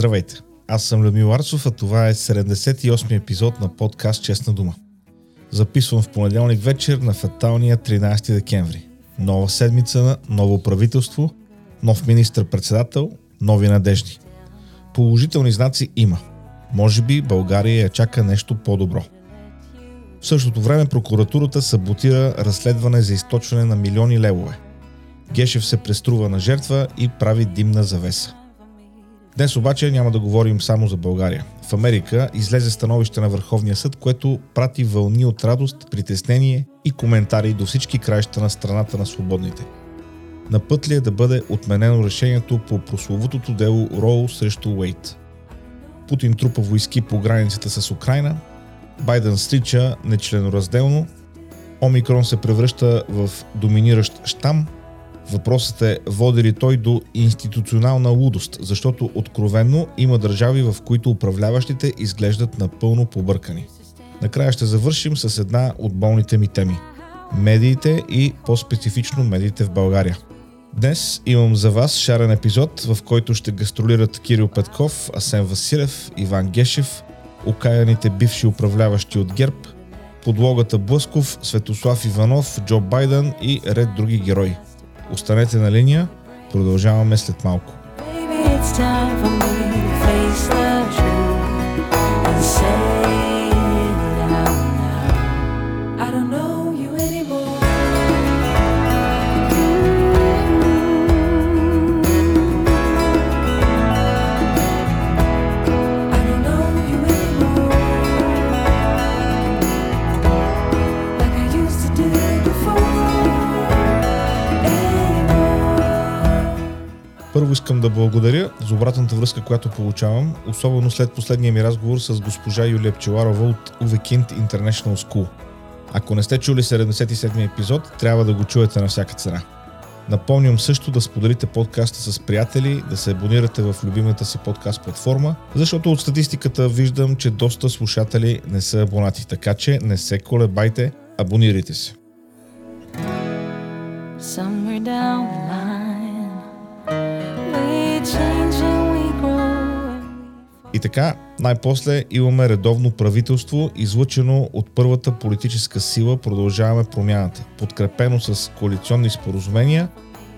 Здравейте! Аз съм Людмил Арцов, а това е 78 епизод на подкаст Честна дума. Записвам в понеделник вечер на фаталния 13 декември. Нова седмица, ново правителство, нов министр-председател, нови надежди. Положителни знаци има. Може би България я чака нещо по-добро. В същото време прокуратурата саботира разследване за източване на милиони левове. Гешев се преструва на жертва и прави димна завеса. Днес обаче няма да говорим само за България. В Америка излезе становище на Върховния съд, което прати вълни от радост, притеснение и коментари до всички краища на страната на свободните. На път ли е да бъде отменено решението по прословутото дело Роу срещу Уейт? Путин трупа войски по границата с Украина, Байден стрича нечленоразделно, Омикрон се превръща в доминиращ штам – Въпросът е води ли той до институционална лудост, защото откровенно има държави, в които управляващите изглеждат напълно побъркани. Накрая ще завършим с една от болните ми теми – медиите и по-специфично медиите в България. Днес имам за вас шарен епизод, в който ще гастролират Кирил Петков, Асен Василев, Иван Гешев, окаяните бивши управляващи от ГЕРБ, подлогата Блъсков, Светослав Иванов, Джо Байден и ред други герои – Останете на линия, продължаваме след малко. Първо да благодаря за обратната връзка, която получавам, особено след последния ми разговор с госпожа Юлия Пчеларова от Увекинт International School. Ако не сте чули 77 епизод, трябва да го чуете на всяка цена. Напомням също да споделите подкаста с приятели, да се абонирате в любимата си подкаст платформа, защото от статистиката виждам, че доста слушатели не са абонати, така че не се колебайте, абонирайте се. Somewhere down the line. Така, най-после имаме редовно правителство, излъчено от първата политическа сила Продължаваме промяната, подкрепено с коалиционни споразумения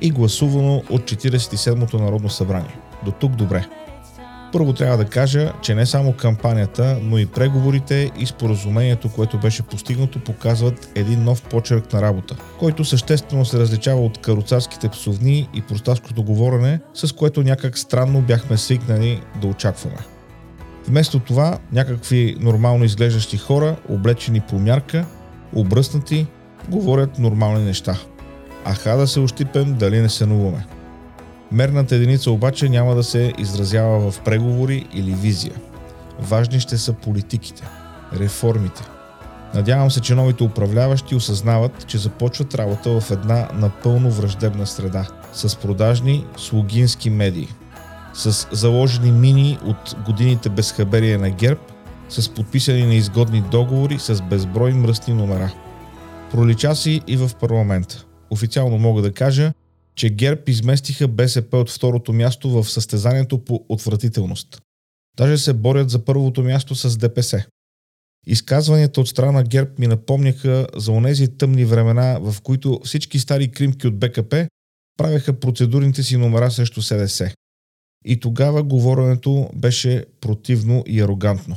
и гласувано от 47-то Народно събрание. До тук добре. Първо трябва да кажа, че не само кампанията, но и преговорите и споразумението, което беше постигнато, показват един нов почерк на работа, който съществено се различава от каруцарските псовни и просташкото говорене, с което някак странно бяхме свикнали да очакваме. Вместо това, някакви нормално изглеждащи хора, облечени по мярка, обръснати, говорят нормални неща. Аха да се ощипем, дали не се нуваме. Мерната единица обаче няма да се изразява в преговори или визия. Важни ще са политиките, реформите. Надявам се, че новите управляващи осъзнават, че започват работа в една напълно враждебна среда, с продажни слугински медии, с заложени мини от годините безхаберие на ГЕРБ, с подписани неизгодни договори с безброй мръсни номера. Пролича си и в парламента. Официално мога да кажа, че ГЕРБ изместиха БСП от второто място в състезанието по отвратителност. Даже се борят за първото място с ДПС. Изказванията от страна ГЕРБ ми напомняха за онези тъмни времена, в които всички стари кримки от БКП правеха процедурните си номера срещу СДС. И тогава говоренето беше противно и арогантно.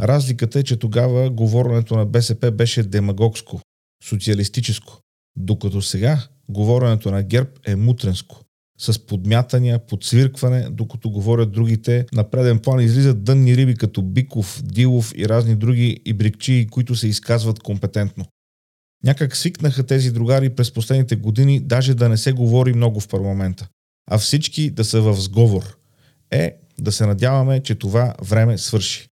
Разликата е, че тогава говоренето на БСП беше демагогско, социалистическо, докато сега говоренето на ГЕРБ е мутренско. С подмятания, подсвиркване, докато говорят другите, на преден план излизат дънни риби като Биков, Дилов и разни други ибрикчии, които се изказват компетентно. Някак свикнаха тези другари през последните години даже да не се говори много в парламента, а всички да са в сговор. Е, да се надяваме, че това време свърши.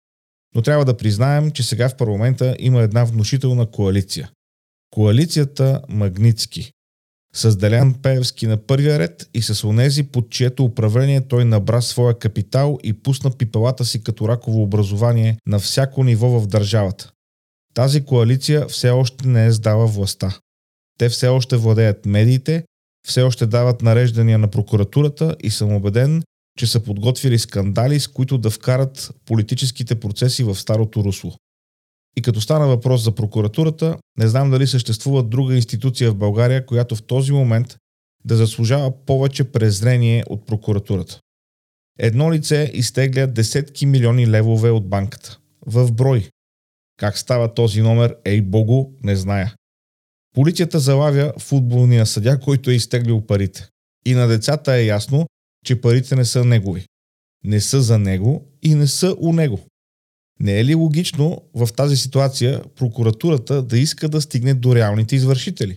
Но трябва да признаем, че сега в парламента има една внушителна коалиция. Коалицията Магницки с Делян Пеевски на първия ред и с онези, под чието управление той набра своя капитал и пусна пипелата си като раково образование на всяко ниво в държавата. Тази коалиция все още не е сдала властта. Те все още владеят медиите, все още дават нареждания на прокуратурата и съм убеден, че са подготвили скандали, с които да вкарат политическите процеси в старото русло. И като стана въпрос за прокуратурата, не знам дали съществува друга институция в България, която в този момент да заслужава повече презрение от прокуратурата. Едно лице изтегля десетки милиони левове от банката. В брой. Как става този номер, ей богу, не зная. Полицията залавя футболния съдя, който е изтеглил парите. И на децата е ясно, че парите не са негови. Не са за него и не са у него. Не е ли логично в тази ситуация прокуратурата да иска да стигне до реалните извършители?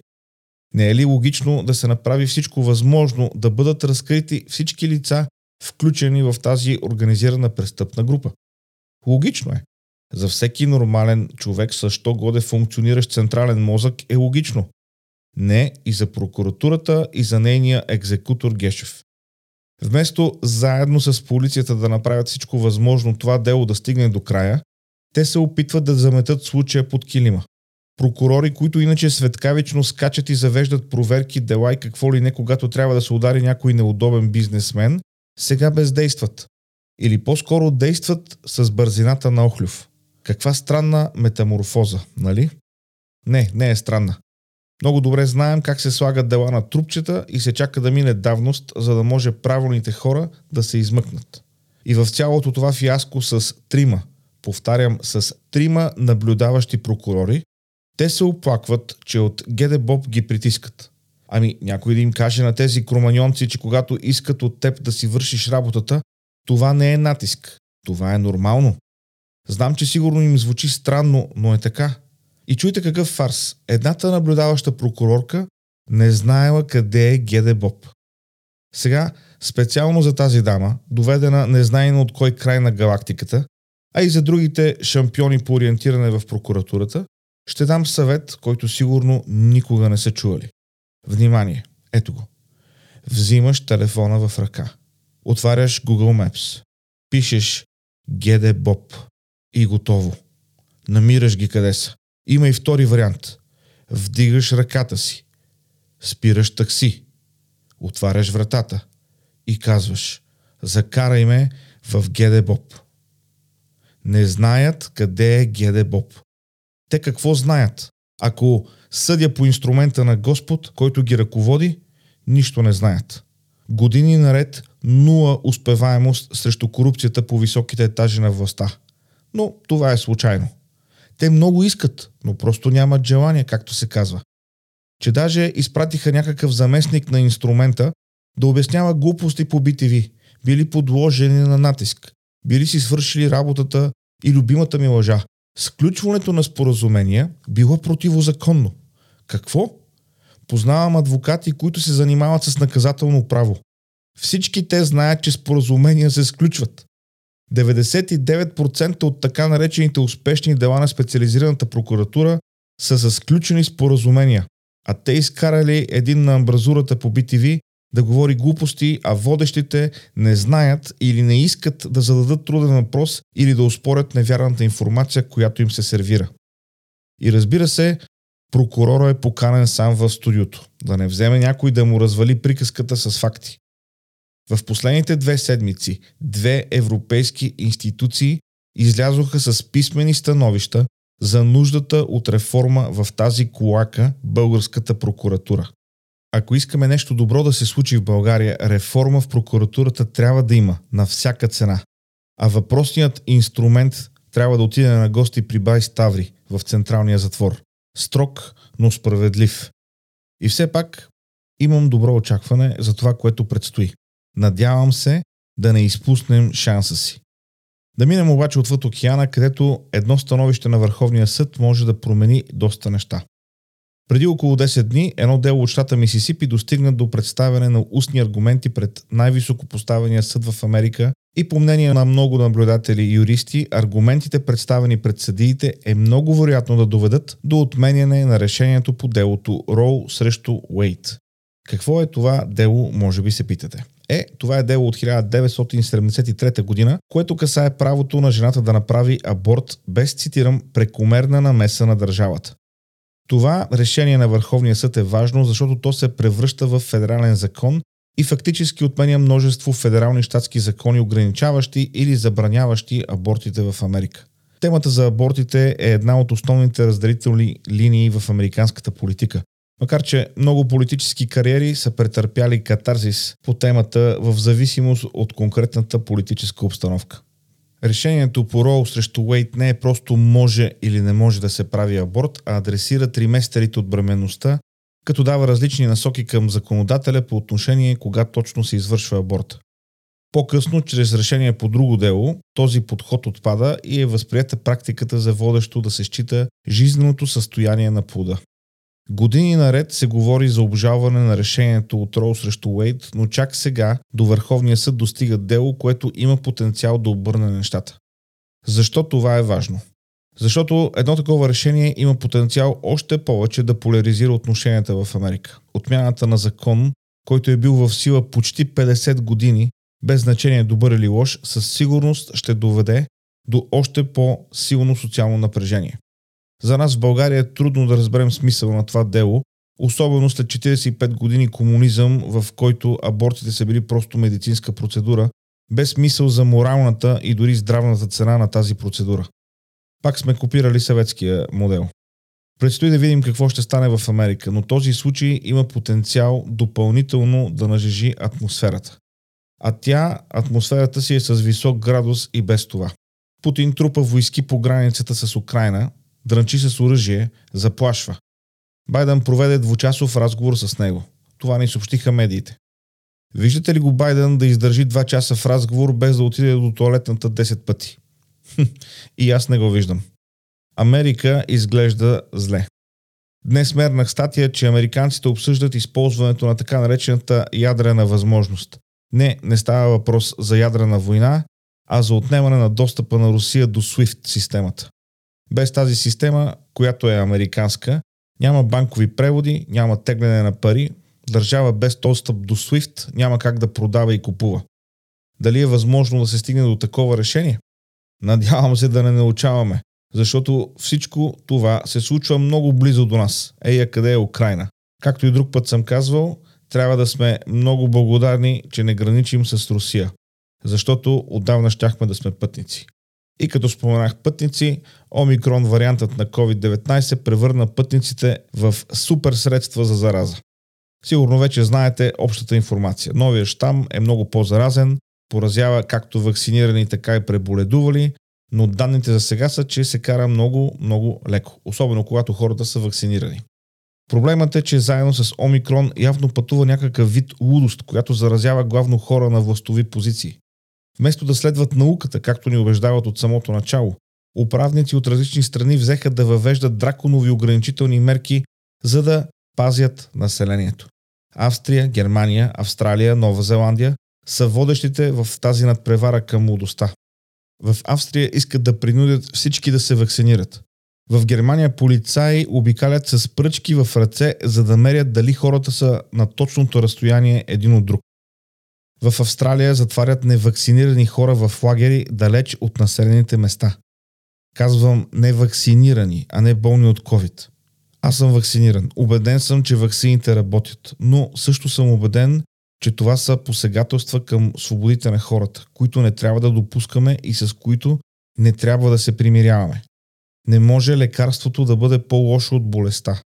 Не е ли логично да се направи всичко възможно да бъдат разкрити всички лица, включени в тази организирана престъпна група? Логично е. За всеки нормален човек с що годе функциониращ централен мозък е логично. Не и за прокуратурата и за нейния екзекутор Гешев. Вместо заедно с полицията да направят всичко възможно това дело да стигне до края, те се опитват да заметат случая под килима. Прокурори, които иначе светкавично скачат и завеждат проверки, дела и какво ли не, когато трябва да се удари някой неудобен бизнесмен, сега бездействат. Или по-скоро действат с бързината на Охлюв. Каква странна метаморфоза, нали? Не, не е странна. Много добре знаем как се слагат дела на трупчета и се чака да мине давност, за да може правилните хора да се измъкнат. И в цялото това фиаско с трима, повтарям, с трима наблюдаващи прокурори, те се оплакват, че от Геде Боб ги притискат. Ами някой да им каже на тези кроманьонци, че когато искат от теб да си вършиш работата, това не е натиск. Това е нормално. Знам, че сигурно им звучи странно, но е така. И чуйте какъв фарс. Едната наблюдаваща прокурорка не знаела къде е Геде Боб. Сега, специално за тази дама, доведена незнайно от кой край на галактиката, а и за другите шампиони по ориентиране в прокуратурата, ще дам съвет, който сигурно никога не са чували. Внимание! Ето го. Взимаш телефона в ръка. Отваряш Google Maps. Пишеш Геде Боб. И готово. Намираш ги къде са. Има и втори вариант. Вдигаш ръката си. Спираш такси. Отваряш вратата. И казваш Закарай ме в Геде Боб. Не знаят къде е Геде Боб. Те какво знаят? Ако съдя по инструмента на Господ, който ги ръководи, нищо не знаят. Години наред нула успеваемост срещу корупцията по високите етажи на властта. Но това е случайно. Те много искат, но просто нямат желание, както се казва. Че даже изпратиха някакъв заместник на инструмента да обяснява глупости по BTV, били подложени на натиск, били си свършили работата и любимата ми лъжа. Сключването на споразумения било противозаконно. Какво? Познавам адвокати, които се занимават с наказателно право. Всички те знаят, че споразумения се сключват. 99% от така наречените успешни дела на специализираната прокуратура са с сключени споразумения, а те изкарали един на амбразурата по BTV да говори глупости, а водещите не знаят или не искат да зададат труден въпрос или да успорят невярната информация, която им се сервира. И разбира се, прокурора е поканен сам в студиото, да не вземе някой да му развали приказката с факти. В последните две седмици две европейски институции излязоха с писмени становища за нуждата от реформа в тази колака българската прокуратура. Ако искаме нещо добро да се случи в България, реформа в прокуратурата трябва да има на всяка цена. А въпросният инструмент трябва да отиде на гости при Бай Ставри в централния затвор. Строг, но справедлив. И все пак имам добро очакване за това, което предстои. Надявам се да не изпуснем шанса си. Да минем обаче отвъд океана, където едно становище на Върховния съд може да промени доста неща. Преди около 10 дни едно дело от щата Мисисипи достигна до представяне на устни аргументи пред най-високо поставения съд в Америка и по мнение на много наблюдатели и юристи, аргументите представени пред съдиите е много вероятно да доведат до отменяне на решението по делото Роу срещу Уейт. Какво е това дело, може би се питате? Е, това е дело от 1973 година, което касае правото на жената да направи аборт без, цитирам, прекомерна намеса на държавата. Това решение на Върховния съд е важно, защото то се превръща в федерален закон и фактически отменя множество федерални щатски закони, ограничаващи или забраняващи абортите в Америка. Темата за абортите е една от основните разделителни линии в американската политика. Макар, че много политически кариери са претърпяли катарзис по темата в зависимост от конкретната политическа обстановка. Решението по Роу срещу Уейт не е просто може или не може да се прави аборт, а адресира триместерите от бременността, като дава различни насоки към законодателя по отношение кога точно се извършва аборт. По-късно, чрез решение по друго дело, този подход отпада и е възприята практиката за водещо да се счита жизненото състояние на плода. Години наред се говори за обжалване на решението от Роу срещу Уейд, но чак сега до Върховния съд достига дело, което има потенциал да обърне нещата. Защо това е важно? Защото едно такова решение има потенциал още повече да поляризира отношенията в Америка. Отмяната на закон, който е бил в сила почти 50 години, без значение добър или лош, със сигурност ще доведе до още по-силно социално напрежение. За нас в България е трудно да разберем смисъл на това дело, особено след 45 години комунизъм, в който абортите са били просто медицинска процедура, без смисъл за моралната и дори здравната цена на тази процедура. Пак сме копирали съветския модел. Предстои да видим какво ще стане в Америка, но този случай има потенциал допълнително да нажежи атмосферата. А тя, атмосферата си е с висок градус и без това. Путин трупа войски по границата с Украина, дрънчи с оръжие, заплашва. Байден проведе двучасов разговор с него. Това ни съобщиха медиите. Виждате ли го Байден да издържи два часа в разговор без да отиде до туалетната 10 пъти? и аз не го виждам. Америка изглежда зле. Днес мернах статия, че американците обсъждат използването на така наречената ядрена възможност. Не, не става въпрос за ядрена война, а за отнемане на достъпа на Русия до SWIFT системата. Без тази система, която е американска, няма банкови преводи, няма тегляне на пари, държава без достъп до SWIFT няма как да продава и купува. Дали е възможно да се стигне до такова решение? Надявам се да не научаваме, защото всичко това се случва много близо до нас. Ея къде е Украина? Както и друг път съм казвал, трябва да сме много благодарни, че не граничим с Русия, защото отдавна щяхме да сме пътници. И като споменах пътници, омикрон вариантът на COVID-19 превърна пътниците в супер средства за зараза. Сигурно вече знаете общата информация. Новия щам е много по-заразен, поразява както вакцинирани, така и преболедували, но данните за сега са, че се кара много, много леко, особено когато хората са вакцинирани. Проблемът е, че заедно с Омикрон явно пътува някакъв вид лудост, която заразява главно хора на властови позиции. Вместо да следват науката, както ни убеждават от самото начало, управници от различни страни взеха да въвеждат драконови ограничителни мерки, за да пазят населението. Австрия, Германия, Австралия, Нова Зеландия са водещите в тази надпревара към младостта. В Австрия искат да принудят всички да се вакцинират. В Германия полицаи обикалят с пръчки в ръце, за да мерят дали хората са на точното разстояние един от друг. В Австралия затварят невакцинирани хора в лагери далеч от населените места. Казвам невакцинирани, а не болни от COVID. Аз съм вакциниран. Убеден съм, че вакцините работят, но също съм убеден, че това са посегателства към свободите на хората, които не трябва да допускаме и с които не трябва да се примиряваме. Не може лекарството да бъде по-лошо от болестта.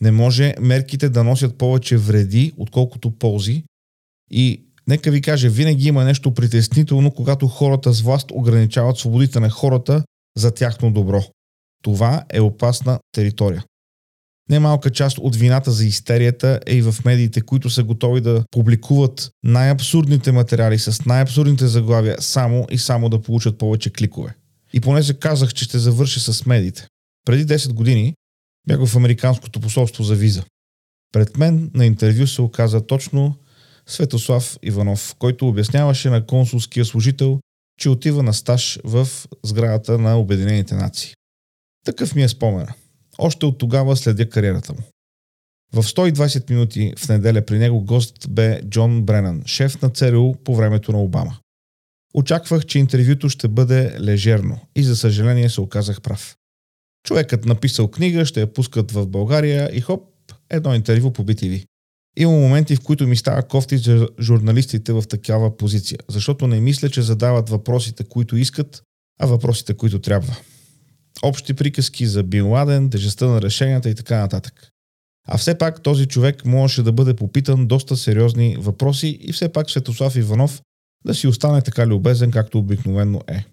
Не може мерките да носят повече вреди, отколкото ползи. И нека ви кажа, винаги има нещо притеснително, когато хората с власт ограничават свободите на хората за тяхно добро. Това е опасна територия. Немалка част от вината за истерията е и в медиите, които са готови да публикуват най-абсурдните материали с най-абсурдните заглавия само и само да получат повече кликове. И поне се казах, че ще завърша с медиите. Преди 10 години бях в Американското посолство за виза. Пред мен на интервю се оказа точно Светослав Иванов, който обясняваше на консулския служител, че отива на стаж в сградата на Обединените нации. Такъв ми е спомена. Още от тогава следя кариерата му. В 120 минути в неделя при него гост бе Джон Бренан, шеф на ЦРУ по времето на Обама. Очаквах, че интервюто ще бъде лежерно и за съжаление се оказах прав. Човекът написал книга, ще я пускат в България и хоп, едно интервю по BTV. Има моменти, в които ми става кофти за журналистите в такава позиция, защото не мисля, че задават въпросите, които искат, а въпросите, които трябва. Общи приказки за Бин Ладен, тежестта на решенията и така нататък. А все пак този човек можеше да бъде попитан доста сериозни въпроси и все пак Светослав Иванов да си остане така любезен, както обикновено е.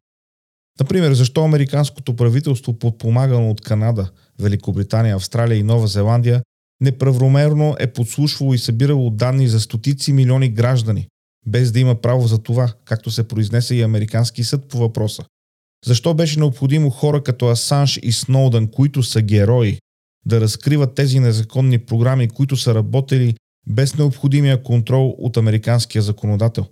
Например, защо американското правителство, подпомагано от Канада, Великобритания, Австралия и Нова Зеландия, неправомерно е подслушвало и събирало данни за стотици милиони граждани, без да има право за това, както се произнесе и американски съд по въпроса. Защо беше необходимо хора като Асанж и Сноудън, които са герои, да разкриват тези незаконни програми, които са работили без необходимия контрол от американския законодател?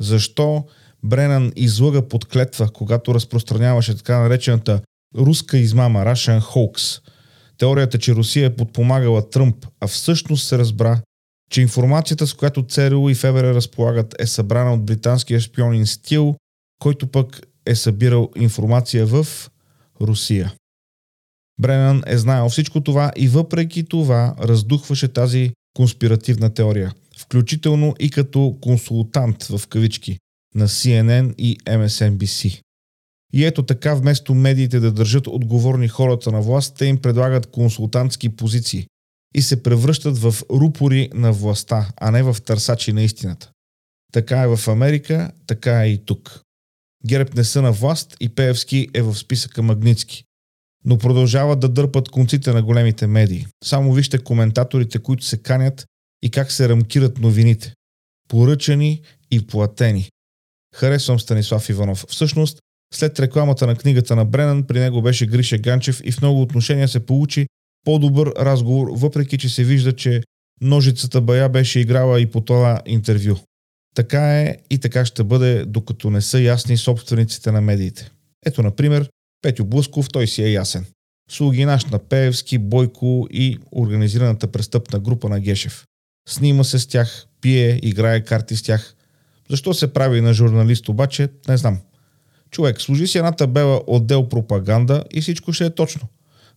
Защо Бренан излъга под клетва, когато разпространяваше така наречената руска измама, Russian Hoax. Теорията, че Русия е подпомагала Тръмп, а всъщност се разбра, че информацията, с която ЦРУ и ФБР разполагат, е събрана от британския шпионин Стил, който пък е събирал информация в Русия. Бренан е знаел всичко това и въпреки това раздухваше тази конспиративна теория, включително и като консултант в кавички на CNN и MSNBC. И ето така, вместо медиите да държат отговорни хората на власт, те им предлагат консултантски позиции и се превръщат в рупори на властта, а не в търсачи на истината. Така е в Америка, така е и тук. Герб не са на власт и Пеевски е в списъка Магницки. Но продължават да дърпат конците на големите медии. Само вижте коментаторите, които се канят и как се рамкират новините. Поръчани и платени. Харесвам Станислав Иванов. Всъщност, след рекламата на книгата на Бренан, при него беше Гриша Ганчев и в много отношения се получи по-добър разговор, въпреки че се вижда, че ножицата бая беше играла и по това интервю. Така е и така ще бъде, докато не са ясни собствениците на медиите. Ето, например, Петю Блъсков, той си е ясен. Слуги наш на Пеевски, Бойко и организираната престъпна група на Гешев. Снима се с тях, пие, играе карти с тях. Защо се прави на журналист обаче, не знам. Човек, служи си една табела отдел пропаганда и всичко ще е точно.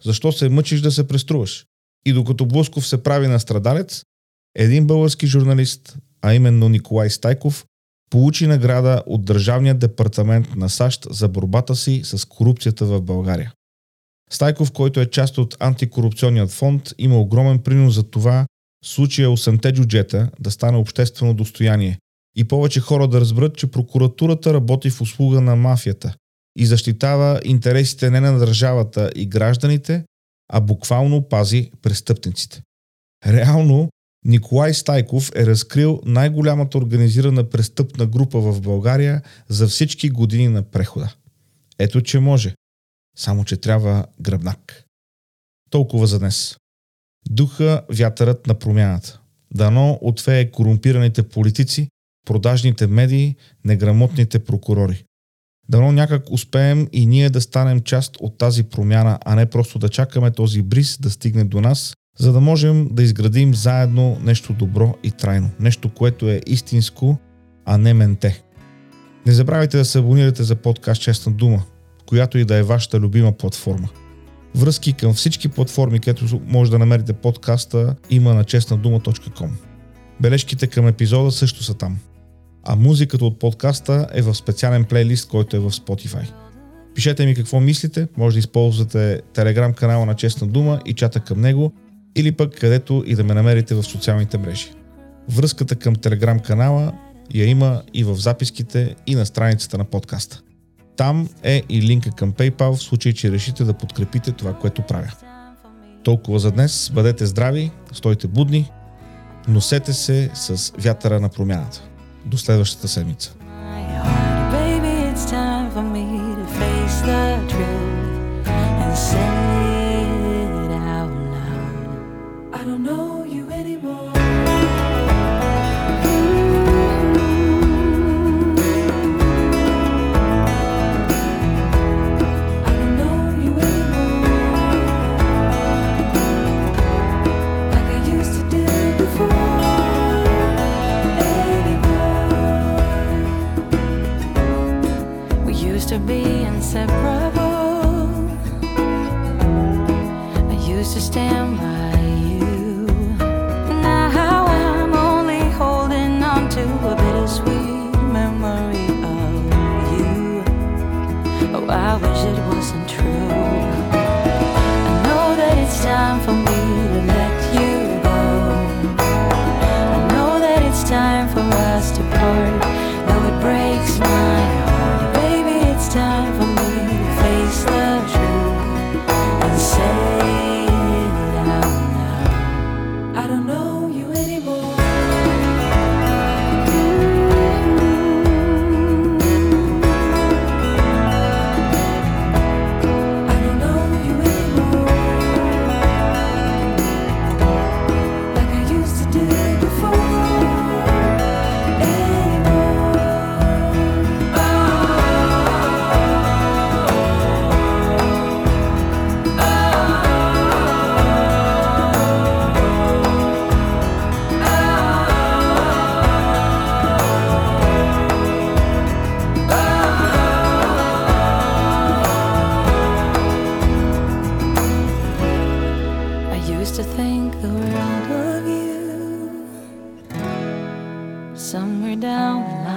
Защо се мъчиш да се преструваш? И докато Блусков се прави на страдалец, един български журналист, а именно Николай Стайков, получи награда от Държавния департамент на САЩ за борбата си с корупцията в България. Стайков, който е част от антикорупционният фонд, има огромен принос за това случая 8-те джуджета да стане обществено достояние и повече хора да разберат, че прокуратурата работи в услуга на мафията и защитава интересите не на държавата и гражданите, а буквално пази престъпниците. Реално, Николай Стайков е разкрил най-голямата организирана престъпна група в България за всички години на прехода. Ето, че може. Само, че трябва гръбнак. Толкова за днес. Духа вятърът на промяната. Дано отвее корумпираните политици, продажните медии, неграмотните прокурори. Дано някак успеем и ние да станем част от тази промяна, а не просто да чакаме този бриз да стигне до нас, за да можем да изградим заедно нещо добро и трайно. Нещо, което е истинско, а не менте. Не забравяйте да се абонирате за подкаст Честна дума, която и да е вашата любима платформа. Връзки към всички платформи, където може да намерите подкаста, има на честнадума.com. Бележките към епизода също са там а музиката от подкаста е в специален плейлист, който е в Spotify. Пишете ми какво мислите, може да използвате телеграм канала на Честна дума и чата към него, или пък където и да ме намерите в социалните мрежи. Връзката към телеграм канала я има и в записките и на страницата на подкаста. Там е и линка към PayPal в случай, че решите да подкрепите това, което правя. Толкова за днес. Бъдете здрави, стойте будни, носете се с вятъра на промяната. До следващата седмица. understand used to think the world of you. Somewhere down the line.